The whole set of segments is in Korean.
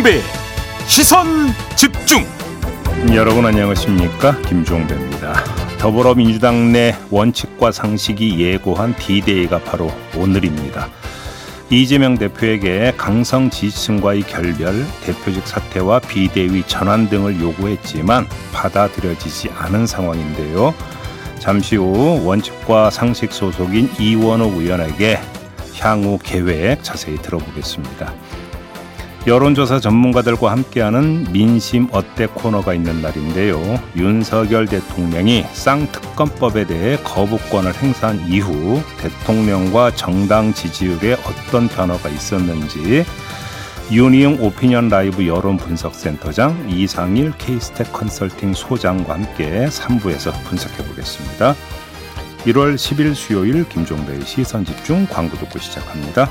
김종배. 시선 집중. 여러분 안녕하십니까? 김종배입니다. 더불어민주당 내 원칙과 상식이 예고한 디데이가 바로 오늘입니다. 이재명 대표에게 강성 지지층과의 결별, 대표직 사퇴와 비대위 전환 등을 요구했지만 받아들여지지 않은 상황인데요. 잠시 후 원칙과 상식 소속인 이원욱 의원에게 향후 계획 자세히 들어보겠습니다. 여론조사 전문가들과 함께하는 민심 어때 코너가 있는 날인데요. 윤석열 대통령이 쌍특검법에 대해 거부권을 행사한 이후 대통령과 정당 지지율에 어떤 변화가 있었는지 유니용 오피니언 라이브 여론 분석센터장 이상일 케이스텍 컨설팅 소장과 함께 3부에서 분석해 보겠습니다. 1월 10일 수요일 김종배의 시선 집중 광고 듣고 시작합니다.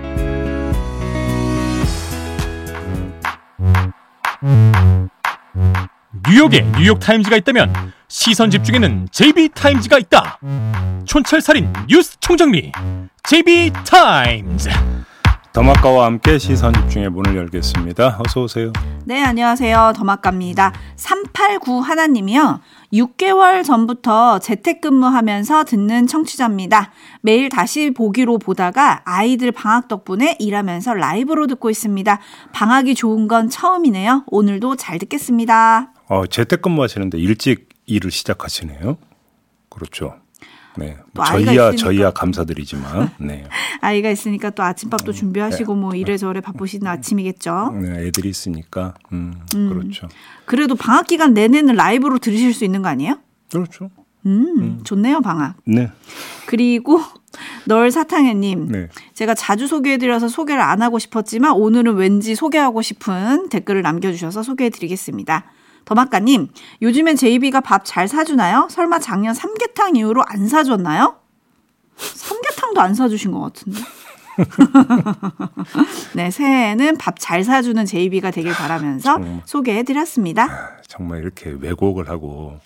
뉴욕에 뉴욕타임즈가 있다면 시선 집중에는 JB타임즈가 있다 촌철살인 뉴스 총정리 JB타임즈 더마카와 함께 시선 집중의 문을 열겠습니다. 어서 오세요. 네, 안녕하세요. 더마카입니다. 389 하나님이요. 6개월 전부터 재택근무하면서 듣는 청취자입니다. 매일 다시 보기로 보다가 아이들 방학 덕분에 일하면서 라이브로 듣고 있습니다. 방학이 좋은 건 처음이네요. 오늘도 잘 듣겠습니다. 어, 재택근무 하시는데 일찍 일을 시작하시네요. 그렇죠. 네. 뭐 저희야 저희야 감사드리지만 네. 아이가 있으니까 또 아침밥도 네. 준비하시고 뭐 이래저래 바쁘신 아침이겠죠. 네, 애들이 있으니까 음, 음, 그렇죠. 그래도 방학 기간 내내는 라이브로 들으실 수 있는 거 아니에요? 그렇죠. 음, 음. 좋네요 방학. 네. 그리고 널 사탕해님, 네. 제가 자주 소개해드려서 소개를 안 하고 싶었지만 오늘은 왠지 소개하고 싶은 댓글을 남겨주셔서 소개해드리겠습니다. 더마카님, 요즘엔 제이비가 밥 잘 사주나요? 설마 작년 삼계탕 이후로 안 사줬나요? 삼계탕도 안 사주신 것 같은데. 네, 새해에는 밥 잘 사주는 제이비가 되길 바라면서 소개해드렸습니다. 아, 정말 이렇게 왜곡을 하고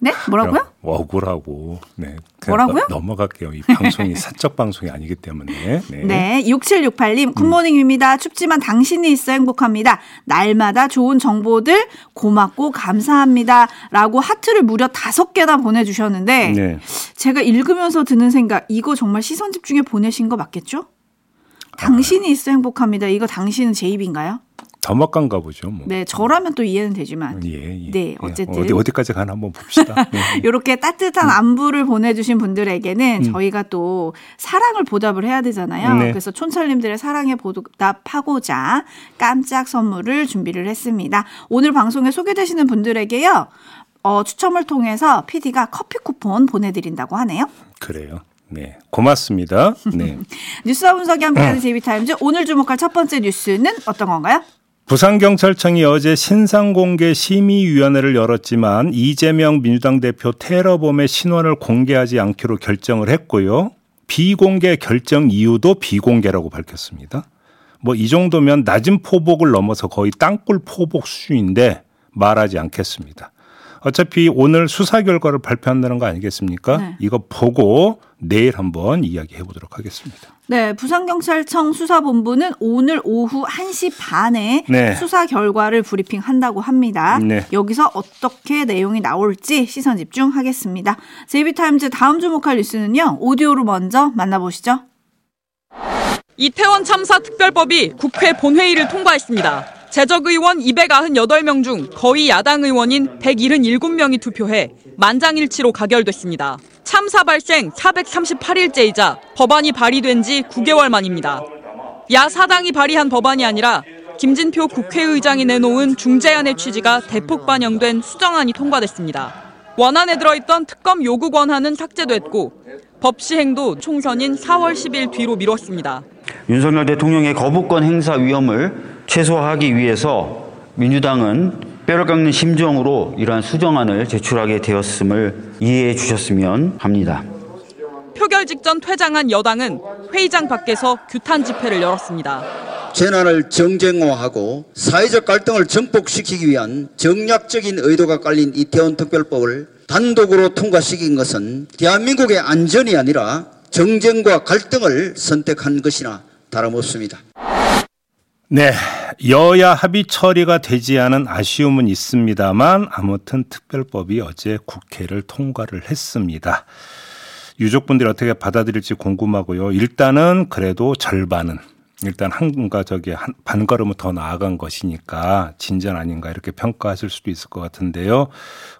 네? 뭐라고요? 억울하고. 네. 뭐라고요? 넘어갈게요. 이 방송이 사적 방송이 아니기 때문에. 네. 네. 6768님, Good morning입니다. 음. 춥지만 당신이 있어 행복합니다. 날마다 좋은 정보들 고맙고 감사합니다. 라고 하트를 무려 다섯 개나 보내주셨는데, 네. 제가 읽으면서 드는 생각, 이거 정말 시선 집중에 보내신 거 맞겠죠? 당신이 있어 행복합니다. 이거 당신은 제 입인가요? 더먹간가 보죠. 뭐. 네, 저라면 또 이해는 되지만. 예, 예. 네, 어쨌든 어디 어디까지 가나 한번 봅시다. 이렇게 따뜻한 음. 안부를 보내주신 분들에게는 음. 저희가 또 사랑을 보답을 해야 되잖아요. 네. 그래서 촌철님들의 사랑에 보답하고자 깜짝 선물을 준비를 했습니다. 오늘 방송에 소개되시는 분들에게요. 어, 추첨을 통해서 PD가 커피 쿠폰 보내드린다고 하네요. 그래요. 네, 고맙습니다. 네. 뉴스와 분석이 함께하는 제이비타임즈 오늘 주목할 첫 번째 뉴스는 어떤 건가요? 부산경찰청이 어제 신상공개 심의위원회를 열었지만 이재명 민주당 대표 테러범의 신원을 공개하지 않기로 결정을 했고요. 비공개 결정 이유도 비공개라고 밝혔습니다. 뭐 이 정도면 낮은 포복을 넘어서 거의 땅굴 포복 수준인데 말하지 않겠습니다. 어차피 오늘 수사 결과를 발표한다는 거 아니겠습니까? 네. 이거 보고 내일 한번 이야기해 보도록 하겠습니다. 네, 부산경찰청 수사본부는 오늘 오후 1시 반에 네. 수사 결과를 브리핑 한다고 합니다. 네. 여기서 어떻게 내용이 나올지 시선 집중하겠습니다. 제이비타임즈 다음 주목할 뉴스는요. 오디오로 먼저 만나보시죠. 이태원 참사 특별법이 국회 본회의를 통과했습니다. 재적의원 298명 중 거의 야당 의원인 177명이 투표해 만장일치로 가결됐습니다. 참사 발생 438일째이자 법안이 발의된 지 9개월 만입니다. 야 사당이 발의한 법안이 아니라 김진표 국회의장이 내놓은 중재안의 취지가 대폭 반영된 수정안이 통과됐습니다. 원안에 들어있던 특검 요구 권한은 삭제됐고 법 시행도 총선인 4월 10일 뒤로 미뤘습니다. 윤석열 대통령의 거부권 행사 위험을 최소화하기 위해서 민주당은 뼈를 깎는 심정으로 이러한 수정안을 제출하게 되었음을 이해해 주셨으면 합니다. 표결 직전 퇴장한 여당은 회의장 밖에서 규탄 집회를 열었습니다. 재난을 정쟁화하고 사회적 갈등을 증폭시키기 위한 정략적인 의도가 깔린 이태원 특별법을 단독으로 통과시킨 것은 대한민국의 안전이 아니라 정쟁과 갈등을 선택한 것이나 다름없습니다. 네, 여야 합의 처리가 되지 않은 아쉬움은 있습니다만 아무튼 특별법이 어제 국회를 통과를 했습니다. 유족분들이 어떻게 받아들일지 궁금하고요. 일단은 그래도 절반은 일단 한가 저기 한 반걸음은 더 나아간 것이니까 진전 아닌가 이렇게 평가하실 수도 있을 것 같은데요.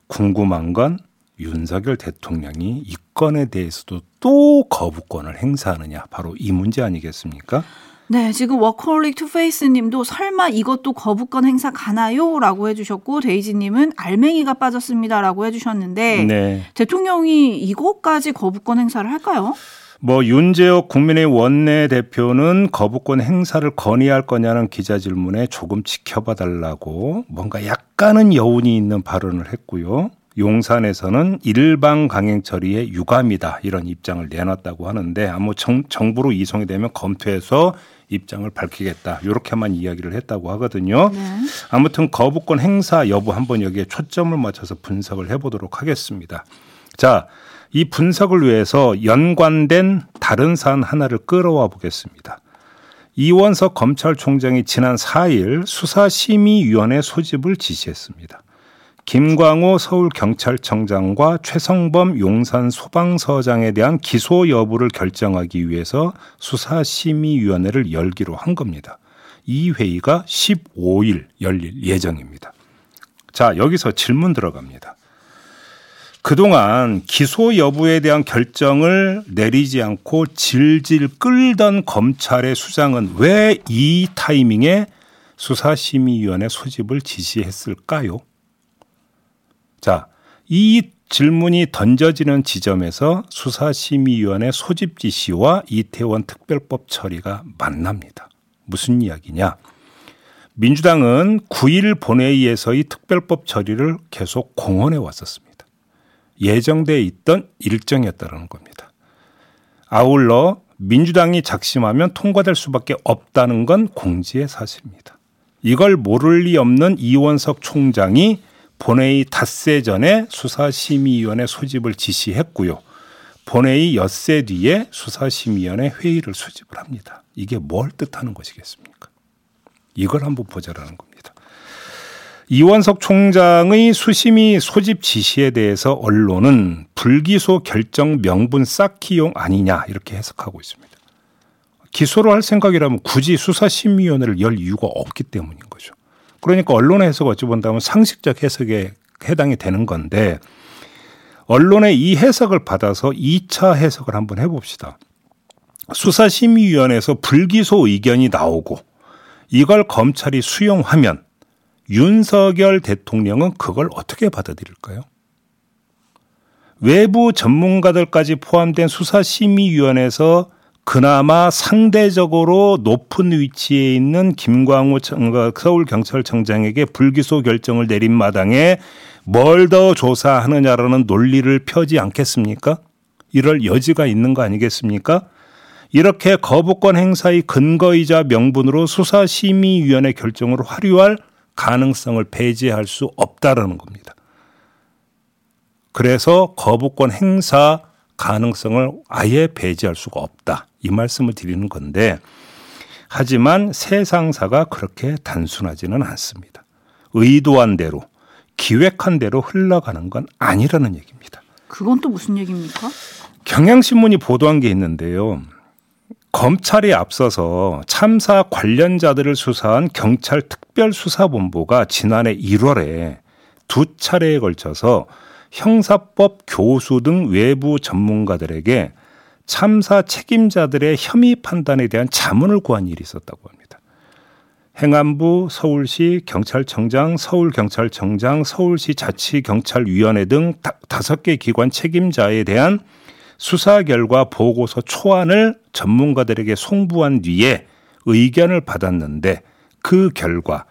궁금한 건 윤석열 대통령이 이 건에 대해서도 또 거부권을 행사하느냐 바로 이 문제 아니겠습니까? 네, 지금 워커홀릭 투페이스님도 설마 이것도 거부권 행사 가나요?라고 해주셨고 데이지님은 알맹이가 빠졌습니다라고 해주셨는데 네. 대통령이 이것까지 거부권 행사를 할까요? 뭐 윤재옥 국민의 원내 대표는 거부권 행사를 건의할 거냐는 기자 질문에 조금 지켜봐 달라고 뭔가 약간은 여운이 있는 발언을 했고요. 용산에서는 일방 강행 처리에 유감이다 이런 입장을 내놨다고 하는데 아무 정, 정부로 이송이 되면 검토해서 입장을 밝히겠다 이렇게만 이야기를 했다고 하거든요. 네. 아무튼 거부권 행사 여부 한번 여기에 초점을 맞춰서 분석을 해보도록 하겠습니다. 자. 이 분석을 위해서 연관된 다른 사안 하나를 끌어와 보겠습니다. 이원석 검찰총장이 지난 4일 수사심의위원회 소집을 지시했습니다. 김광호 서울경찰청장과 최성범 용산 소방서장에 대한 기소 여부를 결정하기 위해서 수사심의위원회를 열기로 한 겁니다. 이 회의가 15일 열릴 예정입니다. 자, 여기서 질문 들어갑니다. 그동안 기소 여부에 대한 결정을 내리지 않고 질질 끌던 검찰의 수장은 왜 이 타이밍에 수사심의위원회 소집을 지시했을까요? 자, 이 질문이 던져지는 지점에서 수사심의위원회 소집 지시와 이태원 특별법 처리가 만납니다. 무슨 이야기냐? 민주당은 9일 본회의에서의 특별법 처리를 계속 공언해 왔었습니다. 예정돼 있던 일정이었다는 겁니다. 아울러 민주당이 작심하면 통과될 수밖에 없다는 건 공지의 사실입니다. 이걸 모를 리 없는 이원석 총장이 본회의 닷새 전에 수사심의위원회 소집을 지시했고요. 본회의 엿새 뒤에 수사심의위원회 회의를 소집을 합니다. 이게 뭘 뜻하는 것이겠습니까? 이걸 한번 보자라는 겁니다. 이원석 총장의 수심이 소집 지시에 대해서 언론은 불기소 결정 명분 쌓기용 아니냐 이렇게 해석하고 있습니다. 기소를 할 생각이라면 굳이 수사심의위원회를 열 이유가 없기 때문인 거죠. 그러니까 언론의 해석 어찌 본다면 상식적 해석에 해당이 되는 건데 언론의 이 해석을 받아서 2차 해석을 한번 해봅시다. 수사심의위원회에서 불기소 의견이 나오고 이걸 검찰이 수용하면 윤석열 대통령은 그걸 어떻게 받아들일까요? 외부 전문가들까지 포함된 수사심의위원회에서 그나마 상대적으로 높은 위치에 있는 김광호 서울경찰청장에게 불기소 결정을 내린 마당에 뭘 더 조사하느냐라는 논리를 펴지 않겠습니까? 이럴 여지가 있는 거 아니겠습니까? 이렇게 거부권 행사의 근거이자 명분으로 수사심의위원회 결정을 화류할 가능성을 배제할 수 없다라는 겁니다. 그래서 거부권 행사 가능성을 아예 배제할 수가 없다. 이 말씀을 드리는 건데 하지만 세상사가 그렇게 단순하지는 않습니다. 의도한 대로 기획한 대로 흘러가는 건 아니라는 얘기입니다. 그건 또 무슨 얘기입니까? 경향신문이 보도한 게 있는데요. 검찰이 앞서서 참사 관련자들을 수사한 경찰 특별수사본부가 지난해 1월에 두 차례에 걸쳐서 형사법 교수 등 외부 전문가들에게 참사 책임자들의 혐의 판단에 대한 자문을 구한 일이 있었다고 합니다. 행안부, 서울시 경찰청장, 서울경찰청장, 서울시 자치경찰위원회 등 다섯 개 기관 책임자에 대한 수사 결과 보고서 초안을 전문가들에게 송부한 뒤에 의견을 받았는데 그 결과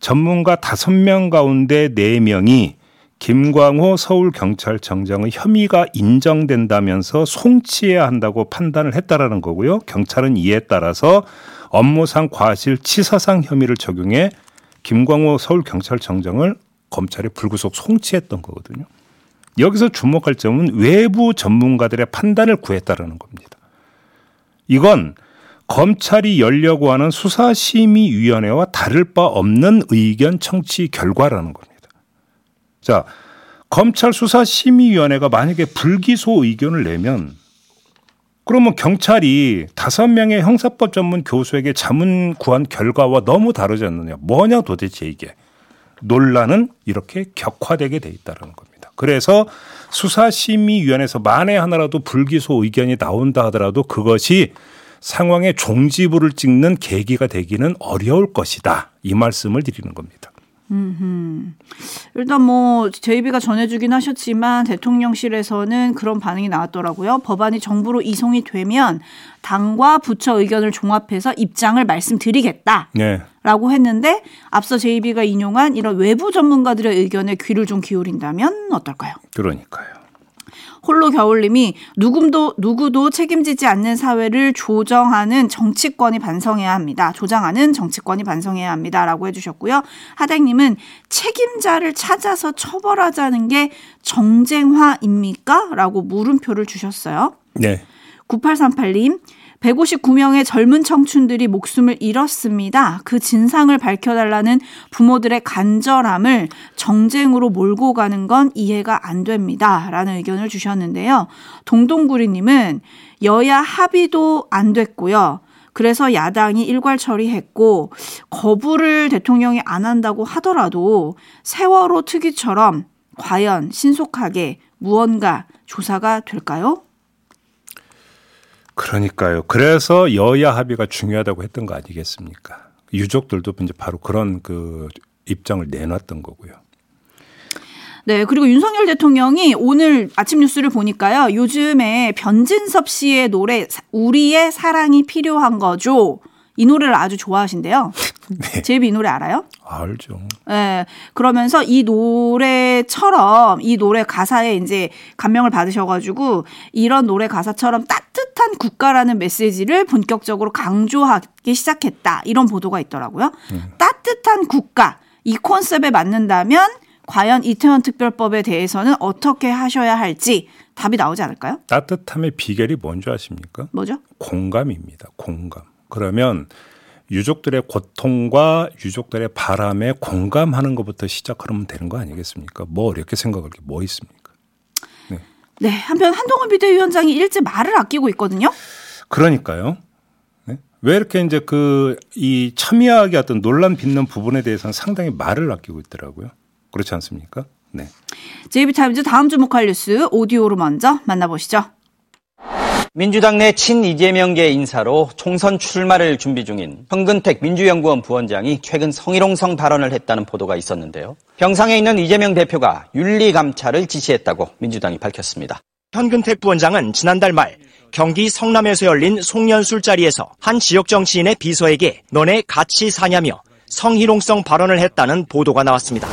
전문가 다섯 명 가운데 네명이 김광호 서울경찰청장의 혐의가 인정된다면서 송치해야 한다고 판단을 했다라는 거고요. 경찰은 이에 따라서 업무상 과실 치사상 혐의를 적용해 김광호 서울경찰청장을 검찰에 불구속 송치했던 거거든요. 여기서 주목할 점은 외부 전문가들의 판단을 구했다라는 겁니다. 이건 검찰이 열려고 하는 수사심의위원회와 다를 바 없는 의견 청취 결과라는 겁니다. 자, 검찰 수사 심의위원회가 만약에 불기소 의견을 내면 그러면 경찰이 다섯 명의 형사법 전문 교수에게 자문 구한 결과와 너무 다르지 않느냐. 뭐냐 도대체 이게. 논란은 이렇게 격화되게 돼 있다는 겁니다. 그래서 수사심의위원회에서 만에 하나라도 불기소 의견이 나온다 하더라도 그것이 상황의 종지부를 찍는 계기가 되기는 어려울 것이다. 이 말씀을 드리는 겁니다. 음, 일단 뭐 제이비가 전해주긴 하셨지만 대통령실에서는 그런 반응이 나왔더라고요. 법안이 정부로 이송이 되면 당과 부처 의견을 종합해서 입장을 말씀드리겠다. 네. 라고 했는데 앞서 제이비가 인용한 이런 외부 전문가들의 의견에 귀를 좀 기울인다면 어떨까요? 그러니까요. 홀로 겨울님이 누구도 누구도 책임지지 않는 사회를 조정하는 정치권이 반성해야 합니다. 조장하는 정치권이 반성해야 합니다라고 해주셨고요. 하댕님은 책임자를 찾아서 처벌하자는 게 정쟁화입니까?라고 물음표를 주셨어요. 네. 9838님 159명의 젊은 청춘들이 목숨을 잃었습니다. 그 진상을 밝혀달라는 부모들의 간절함을 정쟁으로 몰고 가는 건 이해가 안 됩니다. 라는 의견을 주셨는데요. 동동구리님은 여야 합의도 안 됐고요. 그래서 야당이 일괄 처리했고 거부를 대통령이 안 한다고 하더라도 세월호 특위처럼 과연 신속하게 무언가 조사가 될까요? 그러니까요. 그래서 여야 합의가 중요하다고 했던 거 아니겠습니까? 유족들도 이제 바로 그런 그 입장을 내놨던 거고요. 네, 그리고 윤석열 대통령이 오늘 아침 뉴스를 보니까요. 요즘에 변진섭 씨의 노래 우리의 사랑이 필요한 거죠. 이 노래를 아주 좋아하신대요. 네. 제이비 이 노래 알아요? 알죠. 네. 그러면서 이 노래처럼 이 노래 가사에 이제 감명을 받으셔가지고 이런 노래 가사처럼 따 뜻한 국가라는 메시지를 본격적으로 강조하기 시작했다. 이런 보도가 있더라고요. 음. 따뜻한 국가. 이 콘셉트에 맞는다면 과연 이태원 특별법에 대해서는 어떻게 하셔야 할지 답이 나오지 않을까요? 따뜻함의 비결이 뭔지 아십니까? 뭐죠? 공감입니다. 공감. 그러면 유족들의 고통과 유족들의 바람에 공감하는 것부터 시작하면 되는 거 아니겠습니까? 뭐 어렵게 생각할 게 뭐 있습니까? 네. 네. 한편 한동훈 비대위원장이 일제 말을 아끼고 있거든요. 그러니까요. 네? 왜 이렇게 이제 그 이 첨예하게 어떤 논란 빚는 부분에 대해서는 상당히 말을 아끼고 있더라고요. 그렇지 않습니까? 네. JB타임즈 다음 주목할 뉴스 오디오로 먼저 만나보시죠. 민주당 내 친 이재명계 인사로 총선 출마를 준비 중인 현근택 민주연구원 부원장이 최근 성희롱성 발언을 했다는 보도가 있었는데요. 병상에 있는 이재명 대표가 윤리 감찰을 지시했다고 민주당이 밝혔습니다. 현근택 부원장은 지난달 말 경기 성남에서 열린 송년 술자리에서 한 지역 정치인의 비서에게 너네 같이 사냐며 성희롱성 발언을 했다는 보도가 나왔습니다.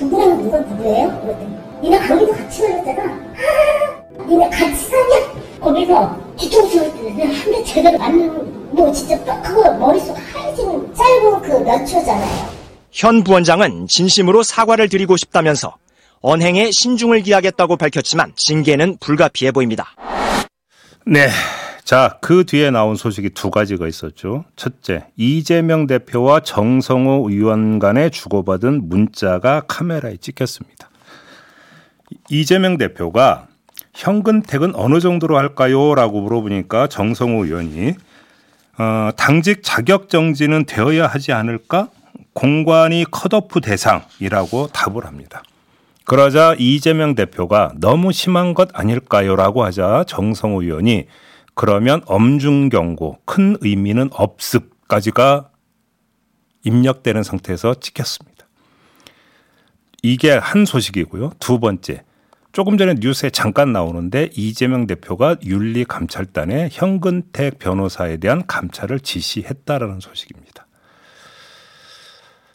누구랑 누가 누구예요? 니네 강의도 같이 걸렸잖아. 니네 같이 거기서 뒤통수 한대 제대로 맞는 뭐 진짜 딱 그거 머릿속 하얘지는 짧은 그 몇 초잖아요. 현 부원장은 진심으로 사과를 드리고 싶다면서 언행에 신중을 기하겠다고 밝혔지만 징계는 불가피해 보입니다. 네. 자, 그 뒤에 나온 소식이 두 가지가 있었죠. 첫째, 이재명 대표와 정성호 의원 간에 주고받은 문자가 카메라에 찍혔습니다. 이재명 대표가 현근택은 어느 정도로 할까요? 라고 물어보니까 정성호 의원이 어, 당직 자격 정지는 되어야 하지 않을까? 공관이 컷오프 대상이라고 답을 합니다. 그러자 이재명 대표가 너무 심한 것 아닐까요? 라고 하자 정성호 의원이 그러면 엄중 경고, 큰 의미는 없습까지가 입력되는 상태에서 찍혔습니다. 이게 한 소식이고요. 두 번째, 조금 전에 뉴스에 잠깐 나오는데 이재명 대표가 윤리감찰단에 현근택 변호사에 대한 감찰을 지시했다라는 소식입니다.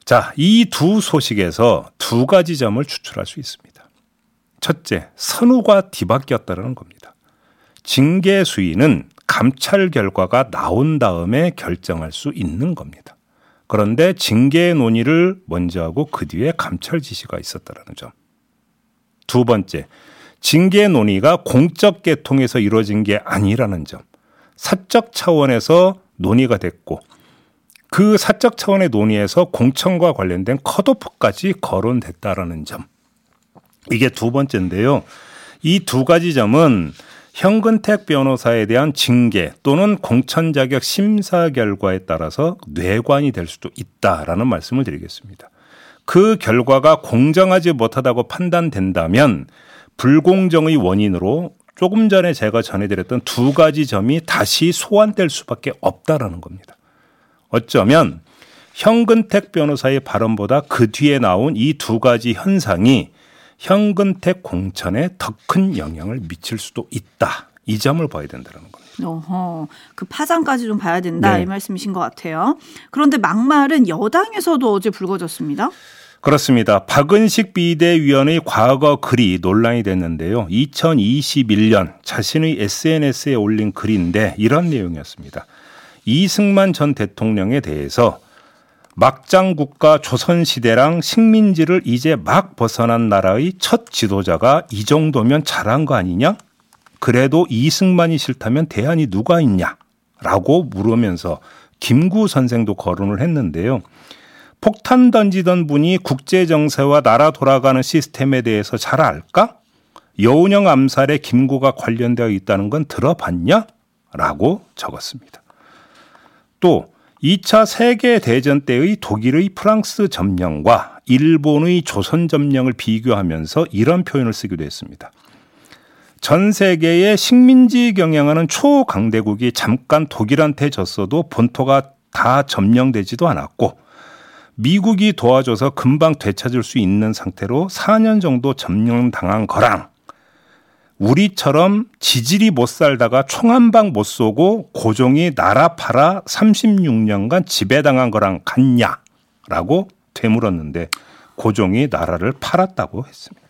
자, 이 두 소식에서 두 가지 점을 추출할 수 있습니다. 첫째, 선우가 뒤바뀌었다는 겁니다. 징계 수위는 감찰 결과가 나온 다음에 결정할 수 있는 겁니다. 그런데 징계 논의를 먼저 하고 그 뒤에 감찰 지시가 있었다는 점. 두 번째, 징계 논의가 공적 계통에서 이루어진 게 아니라는 점. 사적 차원에서 논의가 됐고 그 사적 차원의 논의에서 공천과 관련된 컷오프까지 거론됐다라는 점. 이게 두 번째인데요. 이 두 가지 점은 현근택 변호사에 대한 징계 또는 공천 자격 심사 결과에 따라서 뇌관이 될 수도 있다라는 말씀을 드리겠습니다. 그 결과가 공정하지 못하다고 판단된다면 불공정의 원인으로 조금 전에 제가 전해드렸던 두 가지 점이 다시 소환될 수밖에 없다라는 겁니다. 어쩌면 현근택 변호사의 발언보다 그 뒤에 나온 이 두 가지 현상이 현근택 공천에 더 큰 영향을 미칠 수도 있다. 이 점을 봐야 된다는 겁니다. 어허, 그 파장까지 좀 봐야 된다 네. 이 말씀이신 것 같아요. 그런데 막말은 여당에서도 어제 불거졌습니다. 그렇습니다. 박은식 비대위원의 과거 글이 논란이 됐는데요. 2021년 자신의 SNS에 올린 글인데 이런 내용이었습니다. 이승만 전 대통령에 대해서 막장 국가 조선시대랑 식민지를 이제 막 벗어난 나라의 첫 지도자가 이 정도면 잘한 거 아니냐? 그래도 이승만이 싫다면 대안이 누가 있냐? 라고 물으면서 김구 선생도 거론을 했는데요. 폭탄 던지던 분이 국제 정세와 나라 돌아가는 시스템에 대해서 잘 알까? 여운형 암살에 김구가 관련되어 있다는 건 들어봤냐? 라고 적었습니다. 또 2차 세계 대전 때의 독일의 프랑스 점령과 일본의 조선 점령을 비교하면서 이런 표현을 쓰기도 했습니다. 전 세계의 식민지 경영하는 초강대국이 잠깐 독일한테 졌어도 본토가 다 점령되지도 않았고 미국이 도와줘서 금방 되찾을 수 있는 상태로 4년 정도 점령당한 거랑 우리처럼 지질이 못 살다가 총 한 방 못 쏘고 고종이 나라 팔아 36년간 지배당한 거랑 같냐라고 되물었는데 고종이 나라를 팔았다고 했습니다.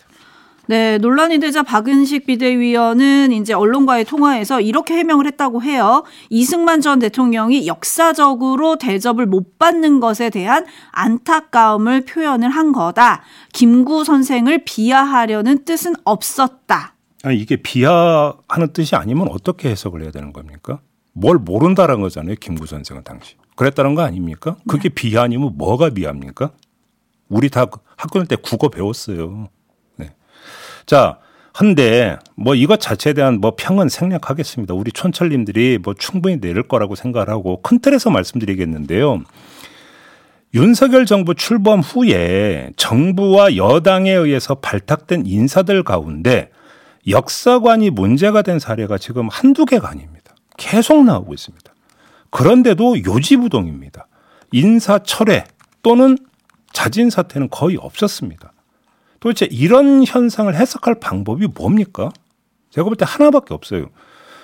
네, 논란이 되자 박은식 비대위원은 이제 언론과의 통화에서 이렇게 해명을 했다고 해요. 이승만 전 대통령이 역사적으로 대접을 못 받는 것에 대한 안타까움을 표현을 한 거다. 김구 선생을 비하하려는 뜻은 없었다. 아니, 이게 비하하는 뜻이 아니면 어떻게 해석을 해야 되는 겁니까? 뭘 모른다는 거잖아요, 김구 선생은 당시. 그랬다는 거 아닙니까? 그게 네. 비하 아니면 뭐가 비하입니까? 우리 다 학교 때 국어 배웠어요. 자, 한데 뭐 이것 자체에 대한 뭐 평은 생략하겠습니다. 우리 촌철님들이 뭐 충분히 내릴 거라고 생각을 하고 큰 틀에서 말씀드리겠는데요. 윤석열 정부 출범 후에 정부와 여당에 의해서 발탁된 인사들 가운데 역사관이 문제가 된 사례가 지금 한두 개가 아닙니다. 계속 나오고 있습니다. 그런데도 요지부동입니다. 인사 철회 또는 자진 사퇴는 거의 없었습니다. 도대체 이런 현상을 해석할 방법이 뭡니까? 제가 볼 때 하나밖에 없어요.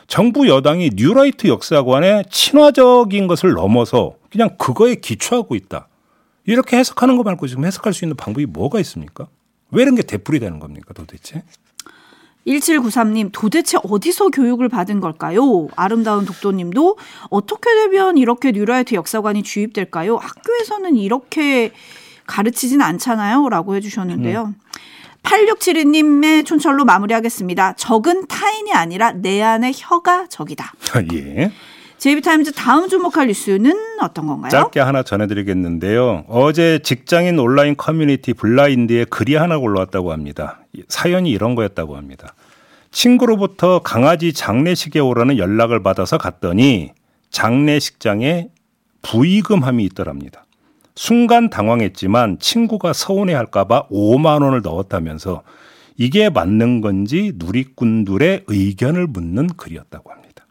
정부 여당이 뉴라이트 역사관의 친화적인 것을 넘어서 그냥 그거에 기초하고 있다. 이렇게 해석하는 거 말고 지금 해석할 수 있는 방법이 뭐가 있습니까? 왜 이런 게 대풀이 되는 겁니까 도대체? 1793님, 도대체 어디서 교육을 받은 걸까요? 아름다운 독도님도 어떻게 되면 이렇게 뉴라이트 역사관이 주입될까요? 학교에서는 이렇게 가르치진 않잖아요. 라고 해주셨는데요. 음. 8672님의 촌철로 마무리하겠습니다. 적은 타인이 아니라 내 안의 혀가 적이다. 아, 예. JB TIMES 다음 주목할 뉴스는 어떤 건가요? 짧게 하나 전해드리겠는데요. 어제 직장인 온라인 커뮤니티 블라인드에 글이 하나 올라왔다고 합니다. 사연이 이런 거였다고 합니다. 친구로부터 강아지 장례식에 오라는 연락을 받아서 갔더니 장례식장에 부의금함이 있더랍니다. 순간 당황했지만 친구가 서운해 할까봐 5만 원을 넣었다면서 이게 맞는 건지 누리꾼들의 의견을 묻는 글이었다고 합니다.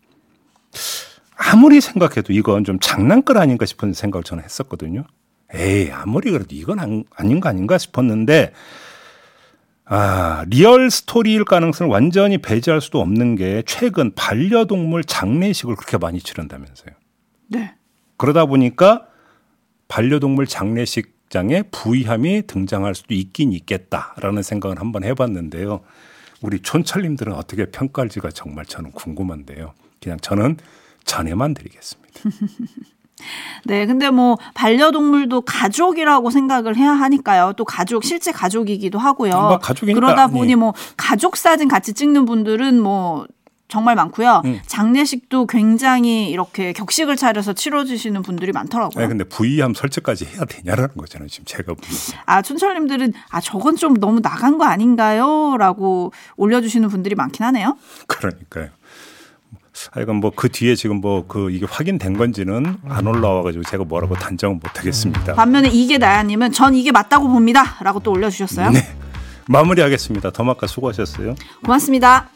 아무리 생각해도 이건 좀 장난글 아닌가 싶은 생각을 저는 했었거든요. 에이, 아무리 그래도 이건 아닌 거 아닌가 싶었는데, 아, real story일 가능성을 완전히 배제할 수도 없는 게 최근 반려동물 장례식을 그렇게 많이 치른다면서요. 네. 그러다 보니까 반려동물 장례식 장에 부의함이 등장할 수도 있긴 있겠다라는 생각을 한번 해봤는데요. 우리 촌철님들은 어떻게 평가할지가 정말 저는 궁금한데요. 그냥 저는 전해만 드리겠습니다. 네, 근데 뭐 반려동물도 가족이라고 생각을 해야 하니까요. 또 가족 실제 가족이기도 하고요. 뭐 가족이니까, 그러다 보니 뭐 가족 사진 같이 찍는 분들은 뭐 정말 많고요. 음. 장례식도 굉장히 이렇게 격식을 차려서 치러주시는 분들이 많더라고요. 네, 근데 부위함 설치까지 해야 되냐라는 거잖아요. 지금 제가 보는. 아, 촌철님들은 아 저건 좀 너무 나간 거 아닌가요?라고 올려주시는 분들이 많긴 하네요. 그러니까요. 하여간 뭐 그 뒤에 지금 뭐 그 이게 확인된 건지는 안 올라와가지고 제가 뭐라고 단정은 못하겠습니다. 반면에 이게 나야님은 전 이게 맞다고 봅니다라고 또 올려주셨어요. 네. 마무리하겠습니다. 더마카 수고하셨어요. 고맙습니다.